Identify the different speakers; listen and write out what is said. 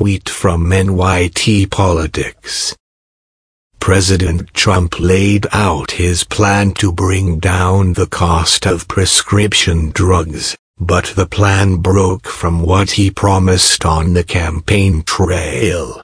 Speaker 1: tweet from NYT Politics. President Trump laid out his plan to bring down the cost of prescription drugs, but the plan broke from what he promised on the campaign trail.